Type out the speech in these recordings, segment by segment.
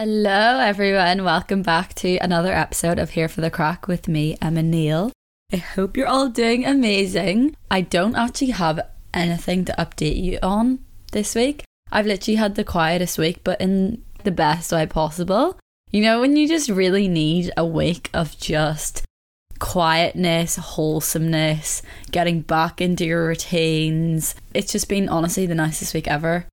Hello, everyone. Welcome back to another episode of Here for the Crack with me, Emma Neal. I hope you're all doing amazing. I don't actually have anything to update you on this week. I've literally had the quietest week, but in the best way possible. You know, when you just really need a week of just quietness, wholesomeness, getting back into your routines. It's just been honestly the nicest week ever.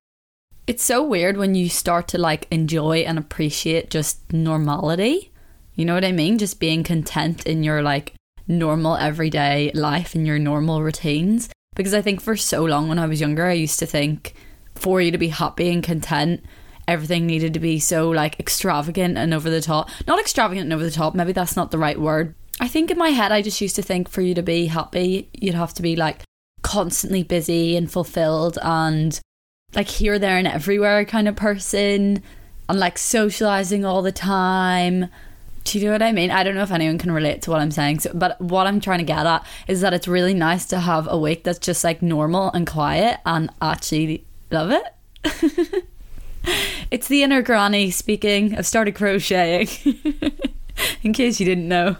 It's so weird when you start to like enjoy and appreciate just normality. You know what I mean? Just being content in your like normal everyday life and your normal routines. Because I think for so long when I was younger, I used to think for you to be happy and content, everything needed to be so like extravagant and over the top. Not extravagant and over the top, maybe that's not the right word. I think in my head, I just used to think for you to be happy, you'd have to be like constantly busy and fulfilled and like here, there, and everywhere kind of person and like socializing all the time. Do you know what I mean? I don't know if anyone can relate to what I'm saying, so, but what I'm trying to get at is that it's really nice to have a week that's just like normal and quiet and actually love it. it's the inner granny speaking. I've started crocheting, in case you didn't know.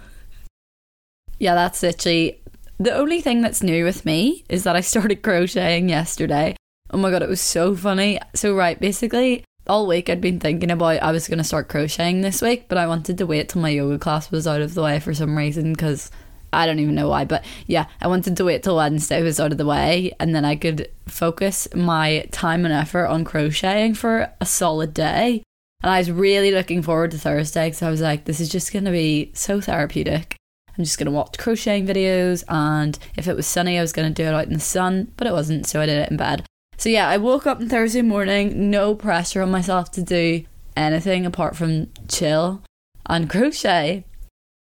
Yeah, that's literally the only thing that's new with me is that I started crocheting yesterday Oh my god, it was so funny. So right, basically all week I'd been thinking about I was going to start crocheting this week, but I wanted to wait till my yoga class was out of the way for some reason because I don't even know why, but yeah, I wanted to wait till Wednesday was out of the way and then I could focus my time and effort on crocheting for a solid day. And I was really looking forward to Thursday because I was like, this is just going to be so therapeutic. I'm just going to watch crocheting videos, and if it was sunny, I was going to do it out in the sun, but it wasn't, so I did it in bed. So yeah, I woke up on Thursday morning, no pressure on myself to do anything apart from chill and crochet.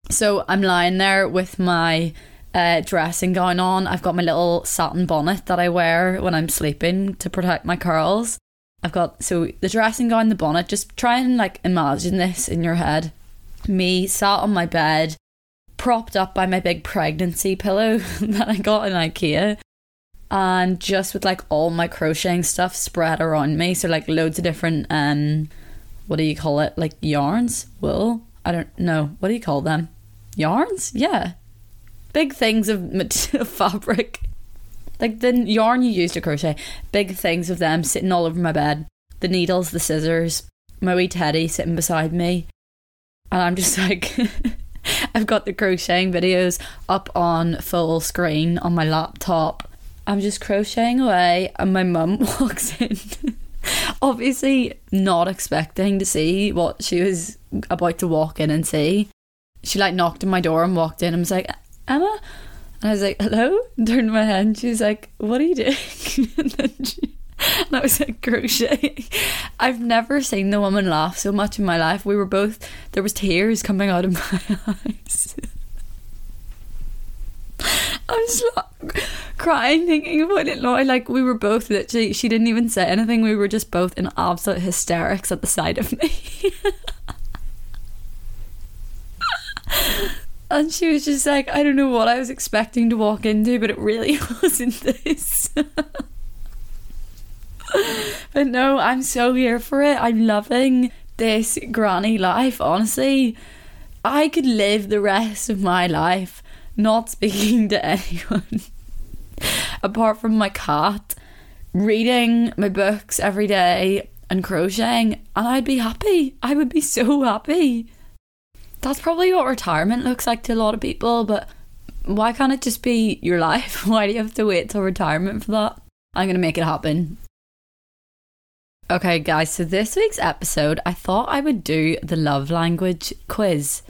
So I'm lying there with my uh, dressing gown on. I've got my little satin bonnet that I wear when I'm sleeping to protect my curls. I've got so the dressing gown, the bonnet. Just try and like imagine this in your head. Me sat on my bed, propped up by my big pregnancy pillow that I got in IKEA, and just with like all my crocheting stuff spread around me. So like loads of different um what do you call it? Like yarns? Wool? I don't know. What do you call them? Yarns? Yeah. Big things of fabric. Like the yarn you use to crochet big things of them sitting all over my bed. The needles the scissors my wee teddy sitting beside me. And i'm just like i've got the crocheting videos up on full screen on my laptop I'm just crocheting away, and my mum walks in. Obviously, not expecting to see what she was about to walk in and see. She like knocked on my door and walked in and was like, Emma? And I was like, hello? And turned my head and she was like, what are you doing? and, then she, and I was like, crocheting. I've never seen the woman laugh so much in my life. We were both, there was tears coming out of my eyes. I'm just like crying thinking about it. Like we were both literally she didn't even say anything. We were just both in absolute hysterics at the sight of me. and she was just like, I don't know what I was expecting to walk into, but it really wasn't this. but no, I'm so here for it. I'm loving this granny life, honestly. I could live the rest of my life not speaking to anyone apart from my cat, reading my books every day and crocheting, and I'd be happy. I would be so happy. That's probably what retirement looks like to a lot of people, but why can't it just be your life? Why do you have to wait till retirement for that? I'm going to make it happen. Okay, guys, so this week's episode, I thought I would do the love language quiz.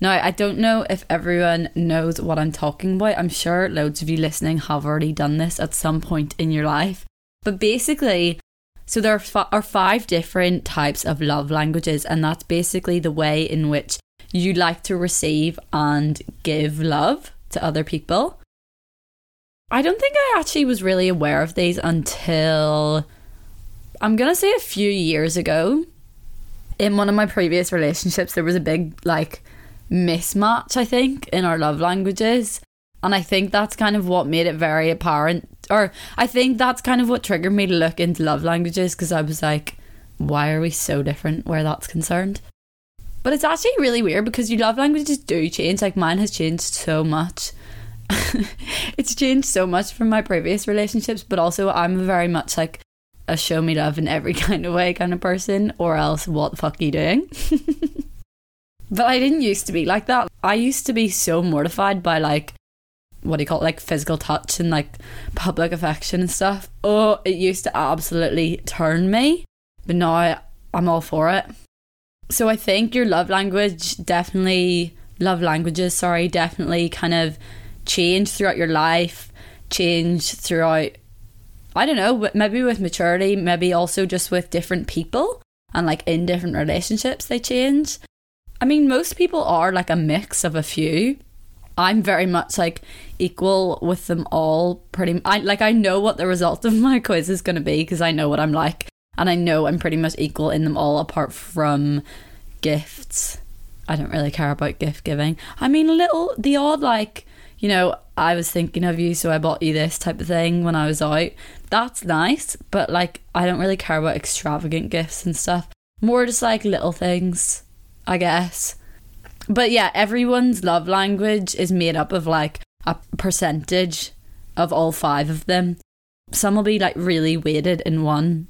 Now, I don't know if everyone knows what I'm talking about. I'm sure loads of you listening have already done this at some point in your life. But basically, so there are five different types of love languages, and that's basically the way in which you like to receive and give love to other people. I don't think I actually was really aware of these until I'm going to say a few years ago. In one of my previous relationships, there was a big, like, mismatch, I think, in our love languages. And I think that's kind of what made it very apparent, or I think that's kind of what triggered me to look into love languages because I was like, why are we so different where that's concerned? But it's actually really weird because your love languages do change. Like mine has changed so much. it's changed so much from my previous relationships, but also I'm very much like a show me love in every kind of way kind of person, or else what the fuck are you doing? but I didn't used to be like that. I used to be so mortified by like what do you call it, like physical touch and like public affection and stuff. Oh, it used to absolutely turn me, but now I'm all for it. So I think your love language definitely, love languages, sorry, definitely kind of change throughout your life, change throughout, I don't know, maybe with maturity, maybe also just with different people and like in different relationships, they change. I mean, most people are like a mix of a few. I'm very much like equal with them all pretty I like I know what the result of my quiz is going to be because I know what I'm like and I know I'm pretty much equal in them all apart from gifts. I don't really care about gift giving. I mean little the odd like, you know, I was thinking of you so I bought you this type of thing when I was out. That's nice, but like I don't really care about extravagant gifts and stuff. More just like little things, I guess. But yeah, everyone's love language is made up of like a percentage of all five of them. Some will be like really weighted in one.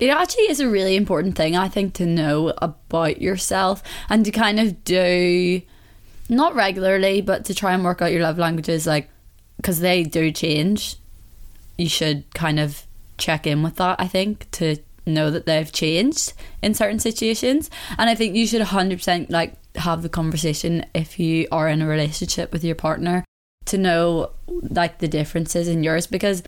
It actually is a really important thing, I think, to know about yourself and to kind of do, not regularly, but to try and work out your love languages, like, because they do change. You should kind of check in with that, I think, to know that they've changed in certain situations. And I think you should 100% like have the conversation if you are in a relationship with your partner to know like the differences in yours. Because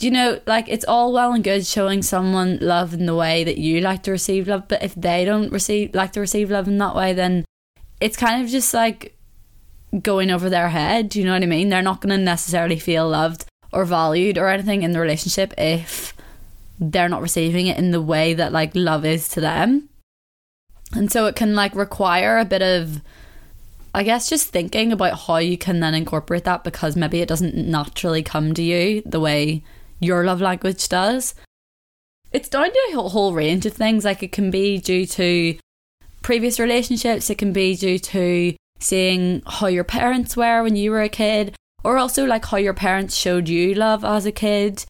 you know like it's all well and good showing someone love in the way that you like to receive love but if they don't receive like to receive love in that way then it's kind of just like going over their head. You know what i mean? They're not going to necessarily feel loved or valued or anything in the relationship if they're not receiving it in the way that like love is to them and so it can like require a bit of, I guess, just thinking about how you can then incorporate that because maybe it doesn't naturally come to you the way your love language does. It's down to a whole range of things. Like it can be due to previous relationships, it can be due to seeing how your parents were when you were a kid, or also like how your parents showed you love as a kid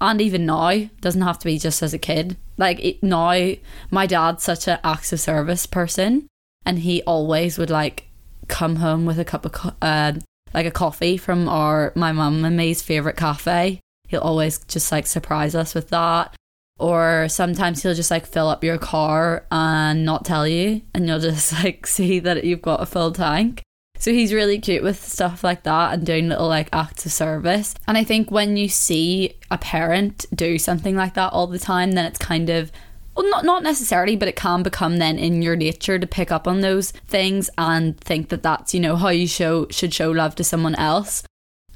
and even now doesn't have to be just as a kid. Like it, now my dad's such an acts of service person and he always would like come home with a cup of co- uh, like a coffee from our my mum and me's favorite cafe. He'll always just like surprise us with that. Or sometimes he'll just like fill up your car and not tell you and you'll just like see that you've got a full tank so he's really cute with stuff like that and doing little like acts of service. And I think when you see a parent do something like that all the time, then it's kind of well not not necessarily but it can become then in your nature to pick up on those things and think that that's you know how you show should show love to someone else.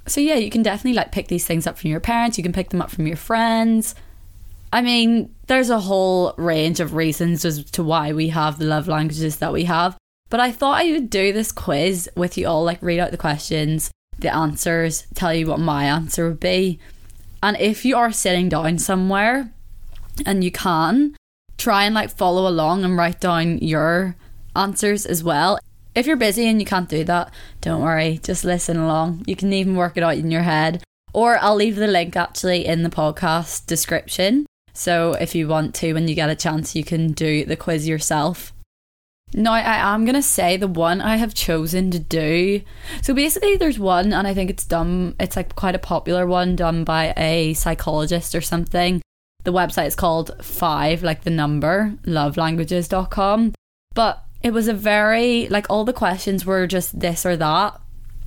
So yeah you can definitely like pick these things up from your parents. You can pick them up from your friends. I mean there's a whole range of reasons as to why we have the love languages that we have but I thought I would do this quiz with you all, like read out the questions, the answers, tell you what my answer would be. And if you are sitting down somewhere and you can, try and like follow along and write down your answers as well. If you're busy and you can't do that, don't worry, just listen along. You can even work it out in your head. Or I'll leave the link actually in the podcast description. So if you want to, when you get a chance, you can do the quiz yourself. No, I am going to say the one I have chosen to do. So basically, there's one, and I think it's done, it's like quite a popular one done by a psychologist or something. The website is called Five, like the number, lovelanguages.com. But it was a very, like, all the questions were just this or that.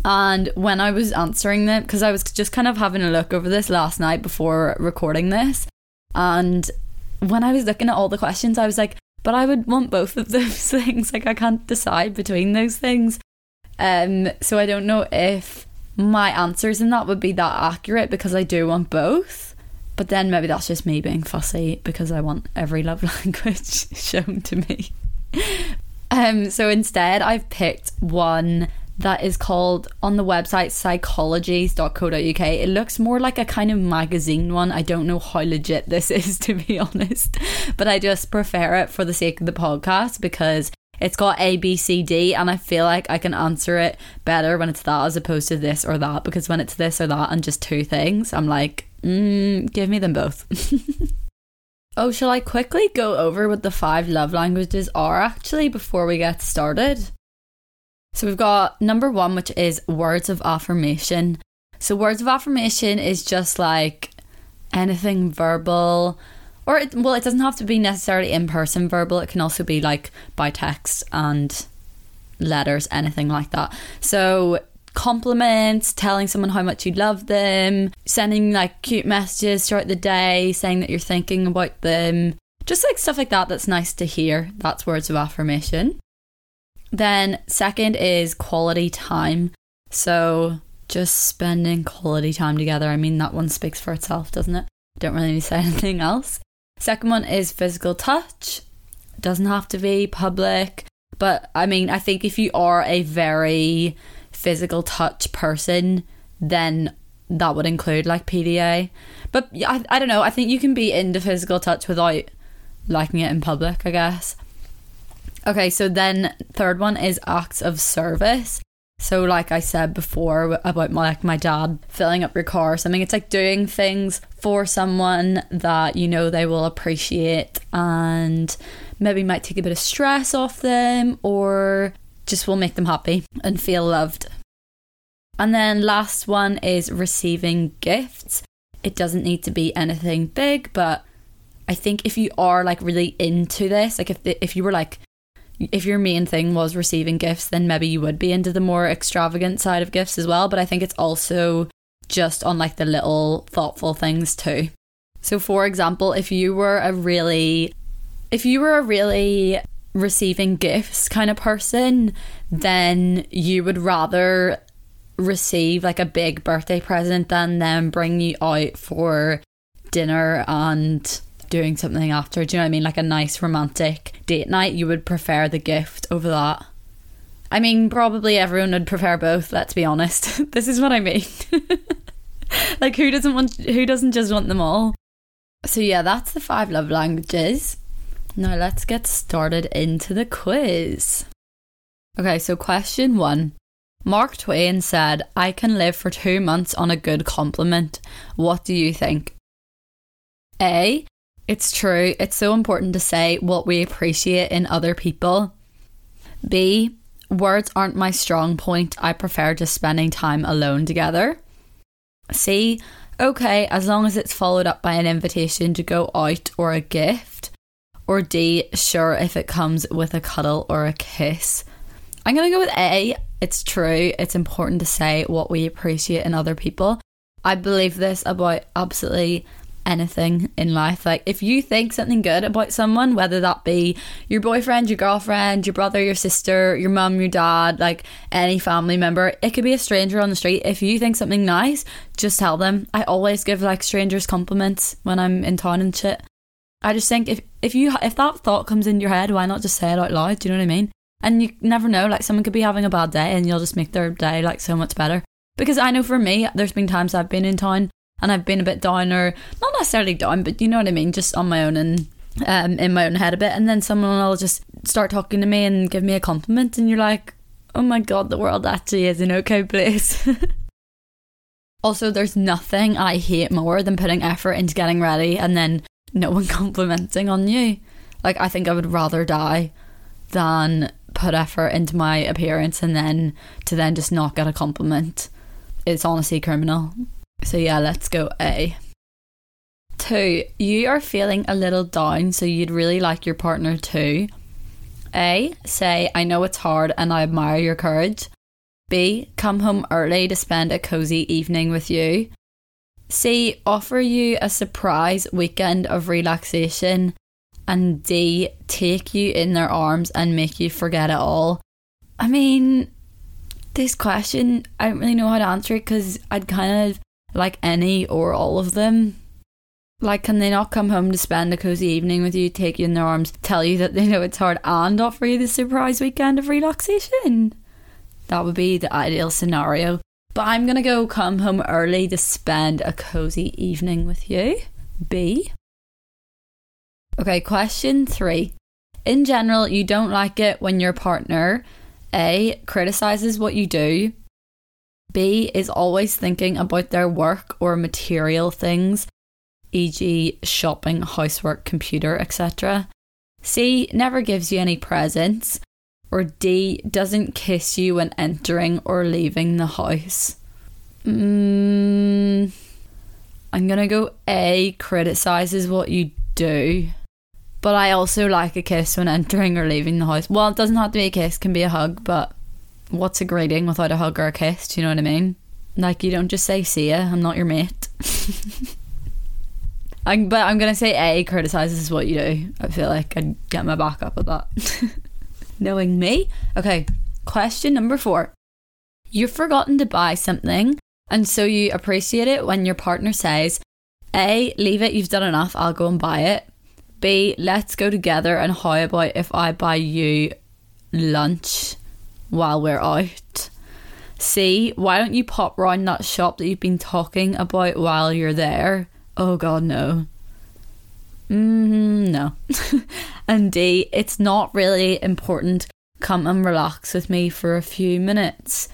And when I was answering them, because I was just kind of having a look over this last night before recording this, and when I was looking at all the questions, I was like, but I would want both of those things. Like I can't decide between those things. Um, so I don't know if my answers in that would be that accurate because I do want both. But then maybe that's just me being fussy because I want every love language shown to me. um, so instead, I've picked one that is called on the website psychologies.co.uk. It looks more like a kind of magazine one. I don't know how legit this is, to be honest, but I just prefer it for the sake of the podcast because it's got A, B, C, D, and I feel like I can answer it better when it's that as opposed to this or that. Because when it's this or that and just two things, I'm like, mm, give me them both. oh, shall I quickly go over what the five love languages are actually before we get started? So we've got number one, which is words of affirmation. So, words of affirmation is just like anything verbal, or it, well, it doesn't have to be necessarily in person verbal, it can also be like by text and letters, anything like that. So, compliments, telling someone how much you love them, sending like cute messages throughout the day, saying that you're thinking about them, just like stuff like that that's nice to hear. That's words of affirmation. Then, second is quality time. So, just spending quality time together. I mean, that one speaks for itself, doesn't it? Don't really need to say anything else. Second one is physical touch. Doesn't have to be public, but I mean, I think if you are a very physical touch person, then that would include like PDA. But I, I don't know, I think you can be into physical touch without liking it in public, I guess. Okay, so then third one is acts of service. So like I said before about my like my dad filling up your car or something, it's like doing things for someone that you know they will appreciate and maybe might take a bit of stress off them or just will make them happy and feel loved. And then last one is receiving gifts. It doesn't need to be anything big, but I think if you are like really into this, like if the, if you were like if your main thing was receiving gifts, then maybe you would be into the more extravagant side of gifts as well. But I think it's also just on like the little thoughtful things too. So, for example, if you were a really, if you were a really receiving gifts kind of person, then you would rather receive like a big birthday present than them bring you out for dinner and doing something after. Do you know what I mean? Like a nice romantic date night. You would prefer the gift over that. I mean, probably everyone would prefer both. Let's be honest. this is what I mean. like, who doesn't want? Who doesn't just want them all? So yeah, that's the five love languages. Now let's get started into the quiz. Okay, so question one. Mark Twain said, I can live for two months on a good compliment. What do you think? A. It's true. It's so important to say what we appreciate in other people. B. Words aren't my strong point. I prefer just spending time alone together. C. Okay, as long as it's followed up by an invitation to go out or a gift. Or D. Sure, if it comes with a cuddle or a kiss. I'm going to go with A. It's true. It's important to say what we appreciate in other people. I believe this about absolutely anything in life. Like, if you think something good about someone, whether that be your boyfriend, your girlfriend, your brother, your sister, your mum, your dad, like any family member, it could be a stranger on the street. If you think something nice, just tell them. I always give like strangers compliments when I'm in town and shit. I just think if if you if that thought comes in your head, why not just say it out loud? Do you know what I mean? And you never know, like someone could be having a bad day and you'll just make their day like so much better. Because I know for me, there's been times I've been in town and I've been a bit down or not necessarily down, but you know what I mean, just on my own and um, in my own head a bit, and then someone will just start talking to me and give me a compliment, and you're like, oh my god, the world actually is an okay place. also, there's nothing I hate more than putting effort into getting ready and then no one complimenting on you. Like, I think I would rather die than put effort into my appearance and then to then just not get a compliment. It's honestly criminal. So, yeah, let's go A. Two, you are feeling a little down, so you'd really like your partner too. A, say, I know it's hard and I admire your courage. B, come home early to spend a cozy evening with you. C, offer you a surprise weekend of relaxation. And D, take you in their arms and make you forget it all. I mean, this question, I don't really know how to answer it because I'd kind of like any or all of them. Like, can they not come home to spend a cozy evening with you, take you in their arms, tell you that they know it's hard, and offer you the surprise weekend of relaxation? That would be the ideal scenario. But I'm going to go come home early to spend a cozy evening with you. B. Okay, question three. In general, you don't like it when your partner A criticizes what you do, B is always thinking about their work or material things, e.g., shopping, housework, computer, etc. C never gives you any presents, or D doesn't kiss you when entering or leaving the house. Mm, I'm gonna go A criticizes what you do. But I also like a kiss when entering or leaving the house. Well, it doesn't have to be a kiss, can be a hug, but what's a greeting without a hug or a kiss? Do you know what I mean? Like you don't just say see ya, I'm not your mate. I'm, but I'm gonna say A criticizes is what you do. I feel like I'd get my back up at that. Knowing me. Okay, question number four. You've forgotten to buy something, and so you appreciate it when your partner says, A, leave it, you've done enough, I'll go and buy it. B, let's go together, and how about if I buy you lunch while we're out? C, why don't you pop round that shop that you've been talking about while you're there? Oh god, no. Mm, no. and D, it's not really important. Come and relax with me for a few minutes.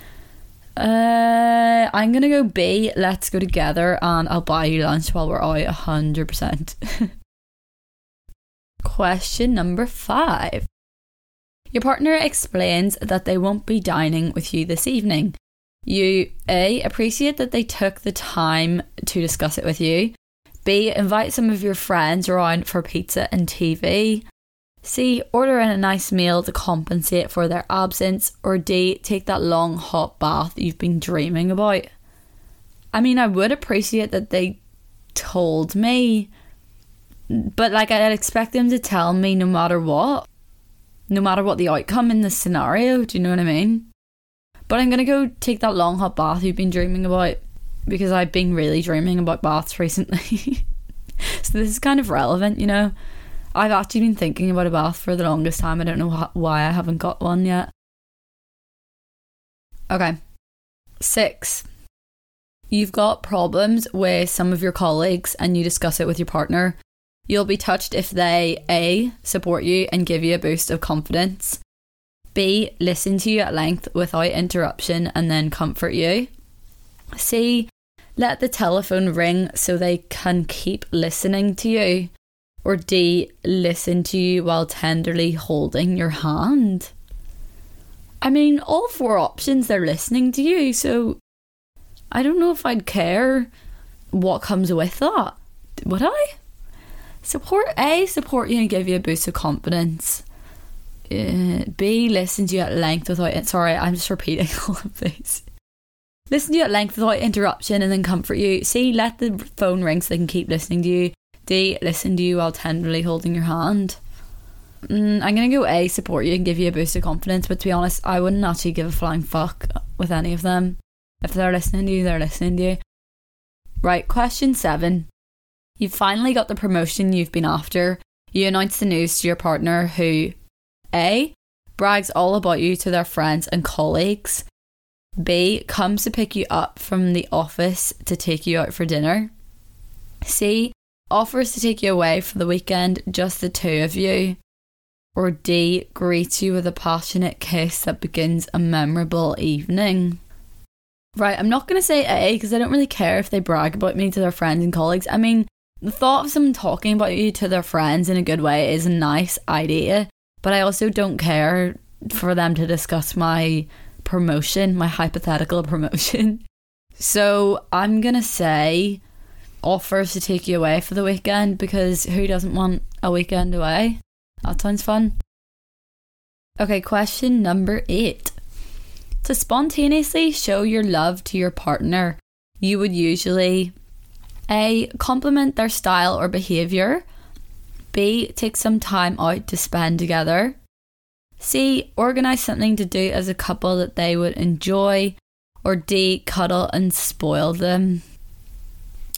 Uh, I'm gonna go B. Let's go together, and I'll buy you lunch while we're out. hundred percent. Question number five. Your partner explains that they won't be dining with you this evening. You A. Appreciate that they took the time to discuss it with you. B. Invite some of your friends around for pizza and TV. C. Order in a nice meal to compensate for their absence. Or D. Take that long hot bath you've been dreaming about. I mean, I would appreciate that they told me, but like I'd expect them to tell me no matter what, no matter what the outcome in the scenario. Do you know what I mean? But I'm gonna go take that long hot bath you've been dreaming about because I've been really dreaming about baths recently. so this is kind of relevant, you know. I've actually been thinking about a bath for the longest time. I don't know wh- why I haven't got one yet. Okay. Six. You've got problems with some of your colleagues and you discuss it with your partner. You'll be touched if they A. support you and give you a boost of confidence, B. listen to you at length without interruption and then comfort you, C. let the telephone ring so they can keep listening to you, or D. listen to you while tenderly holding your hand. I mean, all four options, they're listening to you, so I don't know if I'd care what comes with that. Would I? Support A, support you and give you a boost of confidence. Uh, B, listen to you at length without it. Sorry, I'm just repeating all of these. Listen to you at length without interruption and then comfort you. C, let the phone ring so they can keep listening to you. D, listen to you while tenderly holding your hand. Mm, I'm going to go A, support you and give you a boost of confidence, but to be honest, I wouldn't actually give a flying fuck with any of them. If they're listening to you, they're listening to you. Right, question seven. You've finally got the promotion you've been after. You announce the news to your partner who A. brags all about you to their friends and colleagues. B. comes to pick you up from the office to take you out for dinner. C. offers to take you away for the weekend, just the two of you. Or D. greets you with a passionate kiss that begins a memorable evening. Right, I'm not going to say A because I don't really care if they brag about me to their friends and colleagues. I mean, the thought of someone talking about you to their friends in a good way is a nice idea, but I also don't care for them to discuss my promotion, my hypothetical promotion. So I'm going to say offers to take you away for the weekend because who doesn't want a weekend away? That sounds fun. Okay, question number eight. To spontaneously show your love to your partner, you would usually a. Compliment their style or behaviour. B. Take some time out to spend together. C. Organise something to do as a couple that they would enjoy. Or D. Cuddle and spoil them.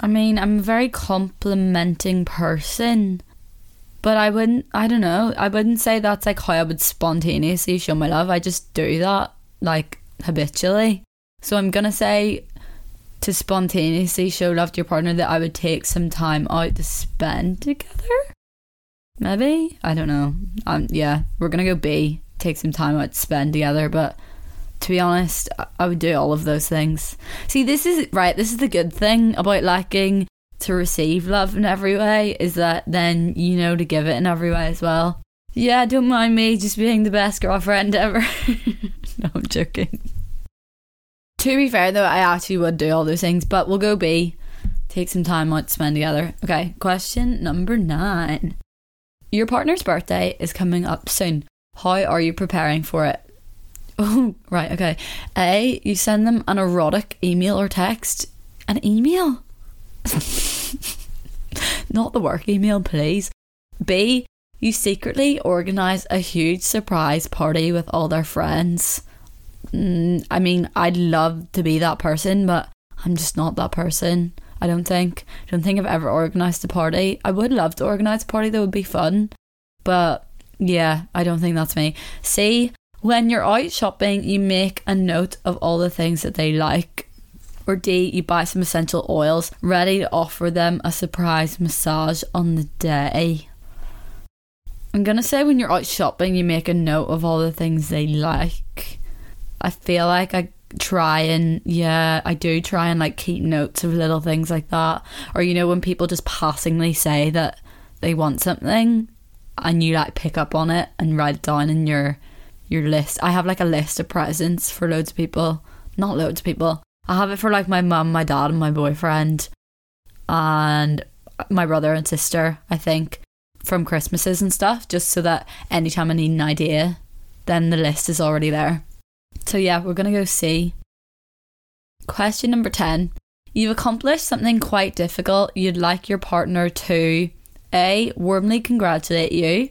I mean, I'm a very complimenting person, but I wouldn't, I don't know, I wouldn't say that's like how I would spontaneously show my love. I just do that like habitually. So I'm gonna say to spontaneously show love to your partner that I would take some time out to spend together. Maybe I don't know. Um, yeah, we're gonna go B. Take some time out to spend together, but to be honest, I would do all of those things. See, this is right. This is the good thing about lacking to receive love in every way is that then you know to give it in every way as well. Yeah, don't mind me just being the best girlfriend ever. no, I'm joking. To be fair though, I actually would do all those things, but we'll go B. Take some time out to spend together. Okay, question number nine. Your partner's birthday is coming up soon. How are you preparing for it? Oh, right, okay. A, you send them an erotic email or text. An email? Not the work email, please. B, you secretly organise a huge surprise party with all their friends. Mm, I mean, I'd love to be that person, but I'm just not that person. I don't think. I don't think I've ever organised a party. I would love to organise a party that would be fun, but yeah, I don't think that's me. C, when you're out shopping, you make a note of all the things that they like. Or D, you buy some essential oils ready to offer them a surprise massage on the day. I'm gonna say when you're out shopping, you make a note of all the things they like. I feel like I try and yeah, I do try and like keep notes of little things like that. Or you know, when people just passingly say that they want something and you like pick up on it and write it down in your your list. I have like a list of presents for loads of people. Not loads of people. I have it for like my mum, my dad, and my boyfriend, and my brother and sister, I think, from Christmases and stuff, just so that anytime I need an idea, then the list is already there. So yeah, we're gonna go C. Question number 10. You've accomplished something quite difficult. You'd like your partner to A. Warmly congratulate you.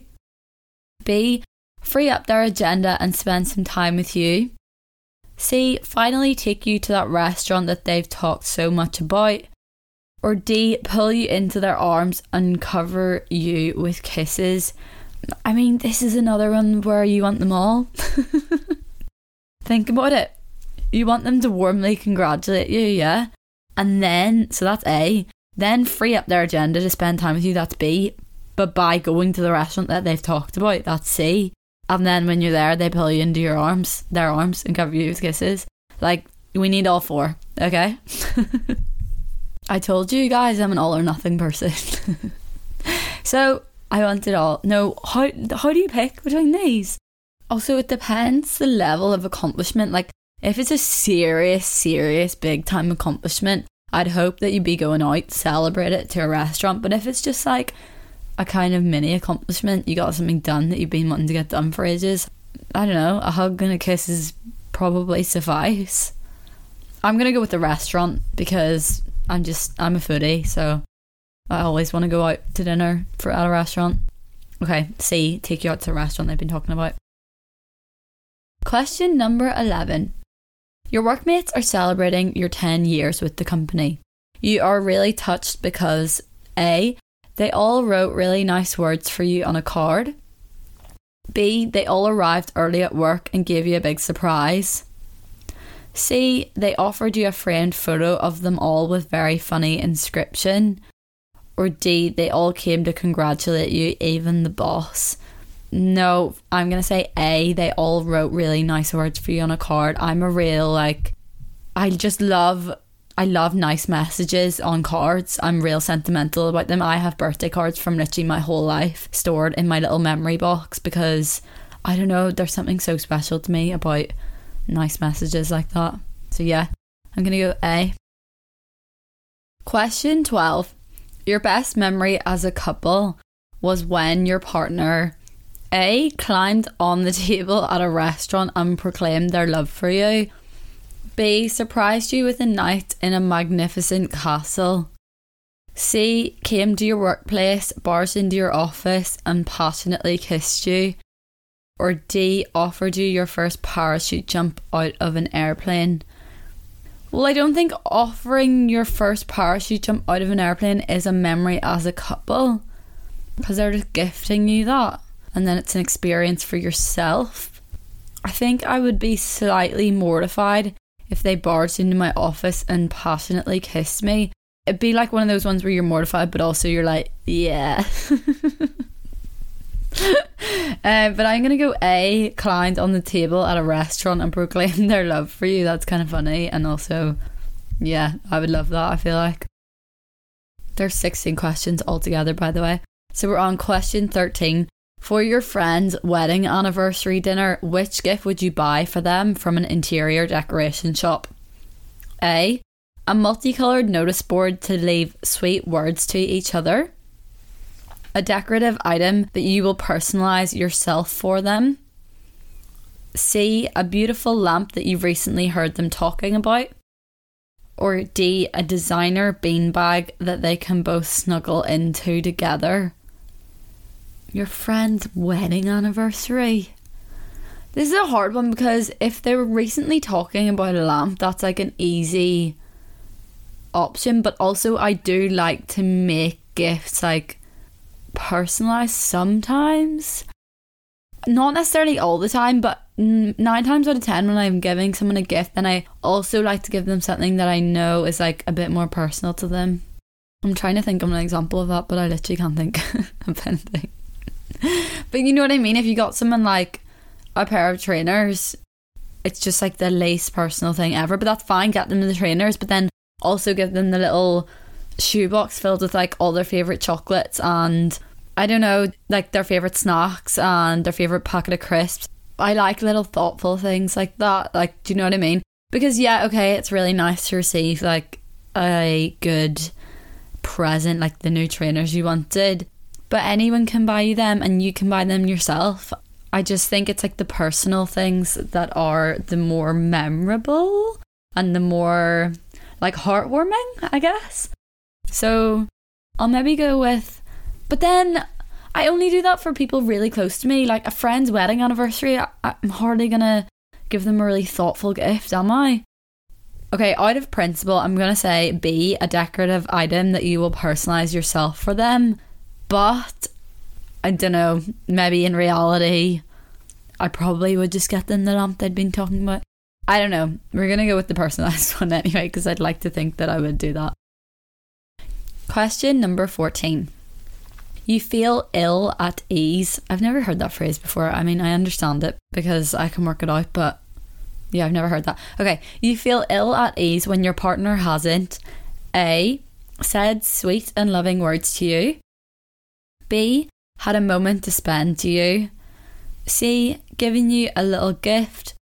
B free up their agenda and spend some time with you. C. Finally take you to that restaurant that they've talked so much about. Or D. Pull you into their arms and cover you with kisses. I mean, this is another one where you want them all. Think about it. You want them to warmly congratulate you, yeah? And then, so that's A. Then free up their agenda to spend time with you, that's B. But by going to the restaurant that they've talked about, that's C and then when you're there, they pull you into your arms, their arms, and cover you with kisses. Like we need all four, okay? I told you guys I'm an all or nothing person. so I want it all. No, how how do you pick between these? Also, it depends the level of accomplishment. Like if it's a serious, serious, big time accomplishment, I'd hope that you'd be going out, celebrate it to a restaurant. But if it's just like a kind of mini accomplishment. You got something done that you've been wanting to get done for ages. I don't know, a hug and a kiss is probably suffice. I'm gonna go with the restaurant because I'm just I'm a foodie, so I always want to go out to dinner for at a restaurant. Okay, C, take you out to a restaurant they've been talking about. Question number 11. Your workmates are celebrating your 10 years with the company. You are really touched because A, they all wrote really nice words for you on a card. B. They all arrived early at work and gave you a big surprise. C. They offered you a framed photo of them all with very funny inscription. Or D. They all came to congratulate you, even the boss. No, I'm gonna say A. They all wrote really nice words for you on a card. I'm a real like I just love I love nice messages on cards. I'm real sentimental about them. I have birthday cards from literally my whole life stored in my little memory box because I don't know, there's something so special to me about nice messages like that. So yeah, I'm to go A. Question 12. Your best memory as a couple was when your partner A climbed on the table at a restaurant and proclaimed their love for you B. Surprised you with a night in a magnificent castle. C. Came to your workplace, barged into your office, and passionately kissed you. Or D. Offered you your first parachute jump out of an airplane. Well, I don't think offering your first parachute jump out of an airplane is a memory as a couple because they're just gifting you that and then it's an experience for yourself. I think I would be slightly mortified if they barged into my office and passionately kissed me. It'd be like one of those ones where you're mortified, but also you're like, yeah. uh, but I'm gonna go A. Climbed on the table at a restaurant and proclaim their love for you. That's kind of funny, and also, yeah, I would love that. I feel like there's 16 questions altogether, by the way. So we're on question 13. For your friend's wedding anniversary dinner, which gift would you buy for them from an interior decoration shop? A. A multicoloured notice board to leave sweet words to each other. A decorative item that you will personalise yourself for them. C. A beautiful lamp that you've recently heard them talking about. Or D. A designer beanbag that they can both snuggle into together your friend's wedding anniversary. This is a hard one because if they were recently talking about a lamp, that's like an easy option. But also, I do like to make gifts like personalized sometimes. Not necessarily all the time, but nine times out of ten, when I'm giving someone a gift, then I also like to give them something that I know is like a bit more personal to them. I'm trying to think of an example of that, but I literally can't think of anything. but you know what I mean? If you got someone like a pair of trainers, it's just like the least personal thing ever. But that's fine, get them the trainers, but then also give them the little shoebox filled with like all their favourite chocolates and I don't know, like their favourite snacks and their favourite packet of crisps. I like little thoughtful things like that. Like, do you know what I mean? Because, yeah, okay, it's really nice to receive like a good present, like the new trainers you wanted but anyone can buy you them and you can buy them yourself. I just think it's like the personal things that are the more memorable and the more like heartwarming, I guess. So I'll maybe go with, but then I only do that for people really close to me, like a friend's wedding anniversary. I, I'm hardly gonna give them a really thoughtful gift, am I? Okay, out of principle, I'm gonna say B, a decorative item that you will personalize yourself for them. But I don't know, maybe in reality, I probably would just get them the lamp they'd been talking about. I don't know. We're going to go with the personalised one anyway, because I'd like to think that I would do that. Question number 14. You feel ill at ease. I've never heard that phrase before. I mean, I understand it because I can work it out, but yeah, I've never heard that. Okay. You feel ill at ease when your partner hasn't A. Said sweet and loving words to you. B. Had a moment to spend to you. C. Giving you a little gift.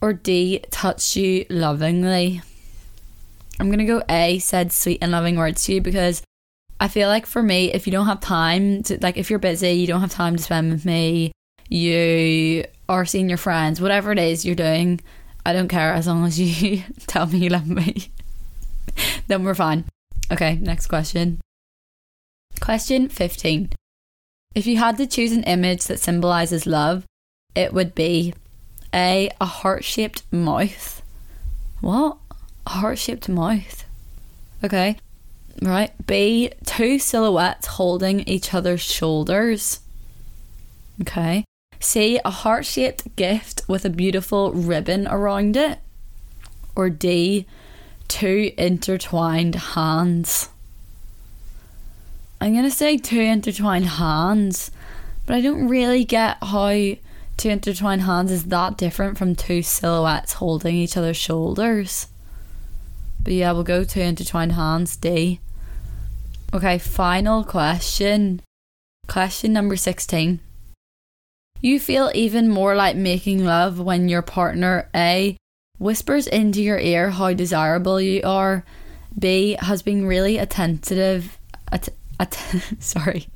Or D. Touched you lovingly. I'm going to go A. Said sweet and loving words to you because I feel like for me, if you don't have time to, like, if you're busy, you don't have time to spend with me, you are seeing your friends, whatever it is you're doing, I don't care as long as you tell me you love me. then we're fine. Okay, next question. Question 15. If you had to choose an image that symbolises love, it would be A. A heart shaped mouth. What? A heart shaped mouth. Okay. Right. B. Two silhouettes holding each other's shoulders. Okay. C. A heart shaped gift with a beautiful ribbon around it. Or D. Two intertwined hands. I'm going to say two intertwined hands, but I don't really get how two intertwined hands is that different from two silhouettes holding each other's shoulders. But yeah, we'll go two intertwined hands, D. Okay, final question. Question number 16. You feel even more like making love when your partner A whispers into your ear how desirable you are, B has been really attentive att- att- sorry,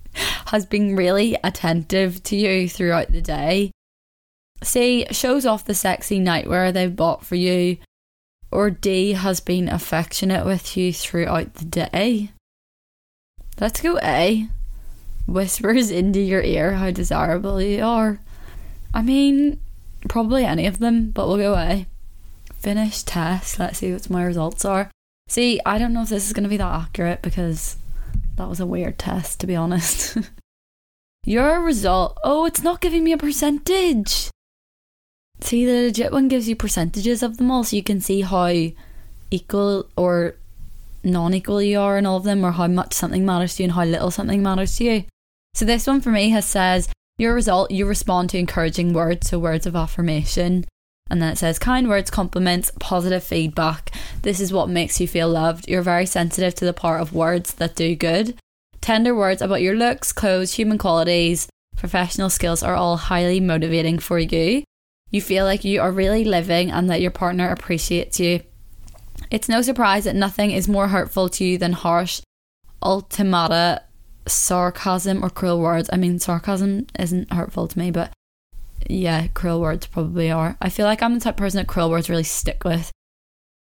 has been really attentive to you throughout the day. C shows off the sexy nightwear they've bought for you, or D has been affectionate with you throughout the day. Let's go A. Whispers into your ear how desirable you are. I mean, probably any of them, but we'll go A. Finish test. Let's see what my results are. See, I don't know if this is going to be that accurate because that was a weird test, to be honest. Your result. Oh, it's not giving me a percentage. See, the legit one gives you percentages of them all, so you can see how equal or non equal you are in all of them, or how much something matters to you and how little something matters to you. So, this one for me has says, Your result, you respond to encouraging words, so words of affirmation. And then it says, kind words, compliments, positive feedback. This is what makes you feel loved. You're very sensitive to the part of words that do good. Tender words about your looks, clothes, human qualities, professional skills are all highly motivating for you. You feel like you are really living and that your partner appreciates you. It's no surprise that nothing is more hurtful to you than harsh, ultimata, sarcasm, or cruel words. I mean, sarcasm isn't hurtful to me, but yeah, cruel words probably are. I feel like I'm the type of person that cruel words really stick with.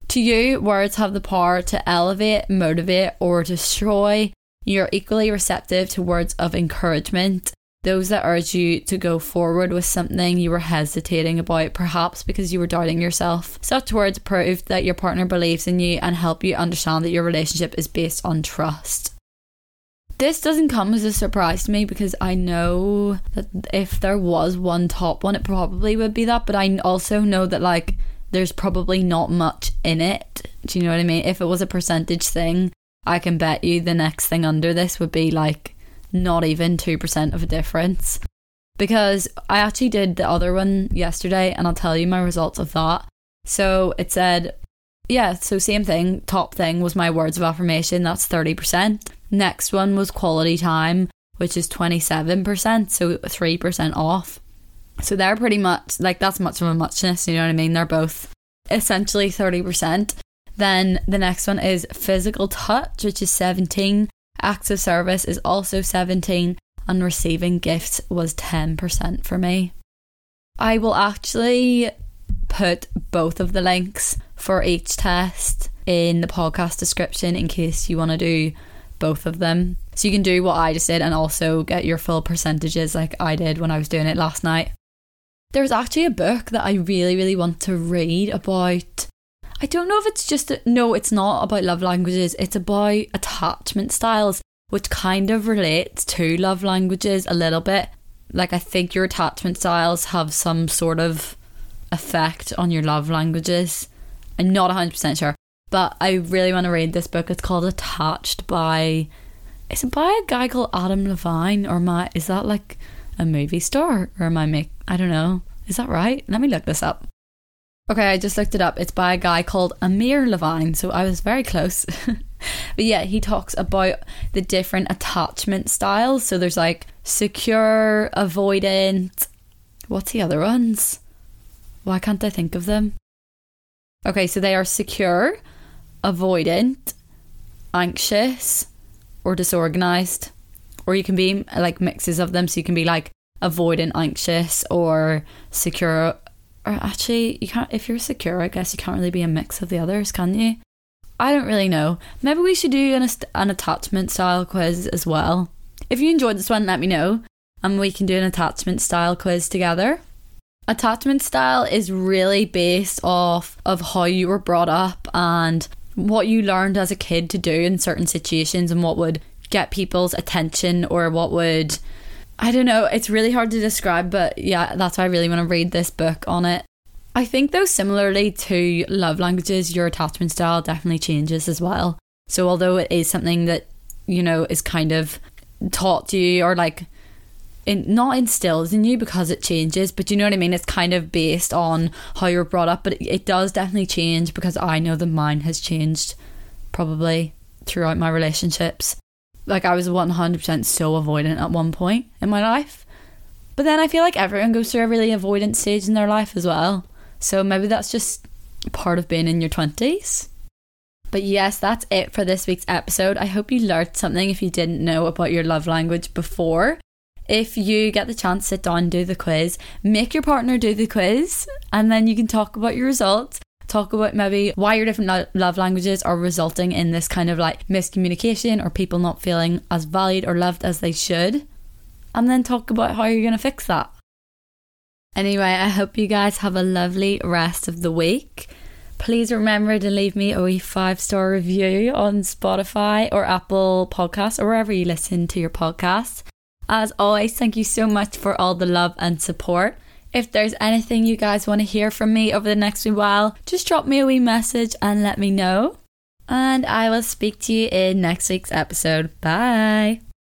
To you, words have the power to elevate, motivate, or destroy. You're equally receptive to words of encouragement those that urge you to go forward with something you were hesitating about, perhaps because you were doubting yourself. Such words prove that your partner believes in you and help you understand that your relationship is based on trust. This doesn't come as a surprise to me because I know that if there was one top one, it probably would be that. But I also know that, like, there's probably not much in it. Do you know what I mean? If it was a percentage thing, I can bet you the next thing under this would be like not even 2% of a difference. Because I actually did the other one yesterday and I'll tell you my results of that. So it said, yeah, so same thing. Top thing was my words of affirmation, that's 30%. Next one was quality time, which is 27%, so 3% off. So they're pretty much like that's much of a muchness, you know what I mean? They're both essentially 30%. Then the next one is physical touch, which is 17. Acts of service is also 17 and receiving gifts was 10% for me. I will actually put both of the links for each test in the podcast description in case you want to do both of them. So you can do what I just did and also get your full percentages like I did when I was doing it last night. There's actually a book that I really, really want to read about I don't know if it's just a, no, it's not about love languages. It's about attachment styles, which kind of relates to love languages a little bit. Like I think your attachment styles have some sort of effect on your love languages. I'm not 100% sure, but I really want to read this book. It's called Attached by is it by a guy called Adam Levine or my is that like a movie star or am I make I don't know. Is that right? Let me look this up. Okay, I just looked it up. It's by a guy called Amir Levine, so I was very close. but yeah, he talks about the different attachment styles. So there's like secure, avoidant. What's the other ones? Why can't I think of them? Okay, so they are secure, avoidant, anxious, or disorganized. Or you can be like mixes of them. So you can be like avoidant, anxious, or secure, or actually you can't if you're secure i guess you can't really be a mix of the others can you? I don't really know. Maybe we should do an, an attachment style quiz as well. If you enjoyed this one let me know and we can do an attachment style quiz together. Attachment style is really based off of how you were brought up and what you learned as a kid to do in certain situations and what would get people's attention or what would I don't know, it's really hard to describe, but yeah, that's why I really want to read this book on it. I think, though, similarly to love languages, your attachment style definitely changes as well. So, although it is something that, you know, is kind of taught to you or like in, not instills in you because it changes, but you know what I mean? It's kind of based on how you're brought up, but it, it does definitely change because I know that mine has changed probably throughout my relationships. Like I was 100% so avoidant at one point in my life. But then I feel like everyone goes through a really avoidant stage in their life as well. So maybe that's just part of being in your 20s. But yes, that's it for this week's episode. I hope you learned something if you didn't know about your love language before. If you get the chance, sit down, do the quiz, make your partner do the quiz, and then you can talk about your results talk about maybe why your different lo- love languages are resulting in this kind of like miscommunication or people not feeling as valued or loved as they should. And then talk about how you're going to fix that. Anyway, I hope you guys have a lovely rest of the week. Please remember to leave me a wee five star review on Spotify or Apple Podcasts or wherever you listen to your podcasts. As always, thank you so much for all the love and support. If there's anything you guys want to hear from me over the next wee while, just drop me a wee message and let me know. And I will speak to you in next week's episode. Bye.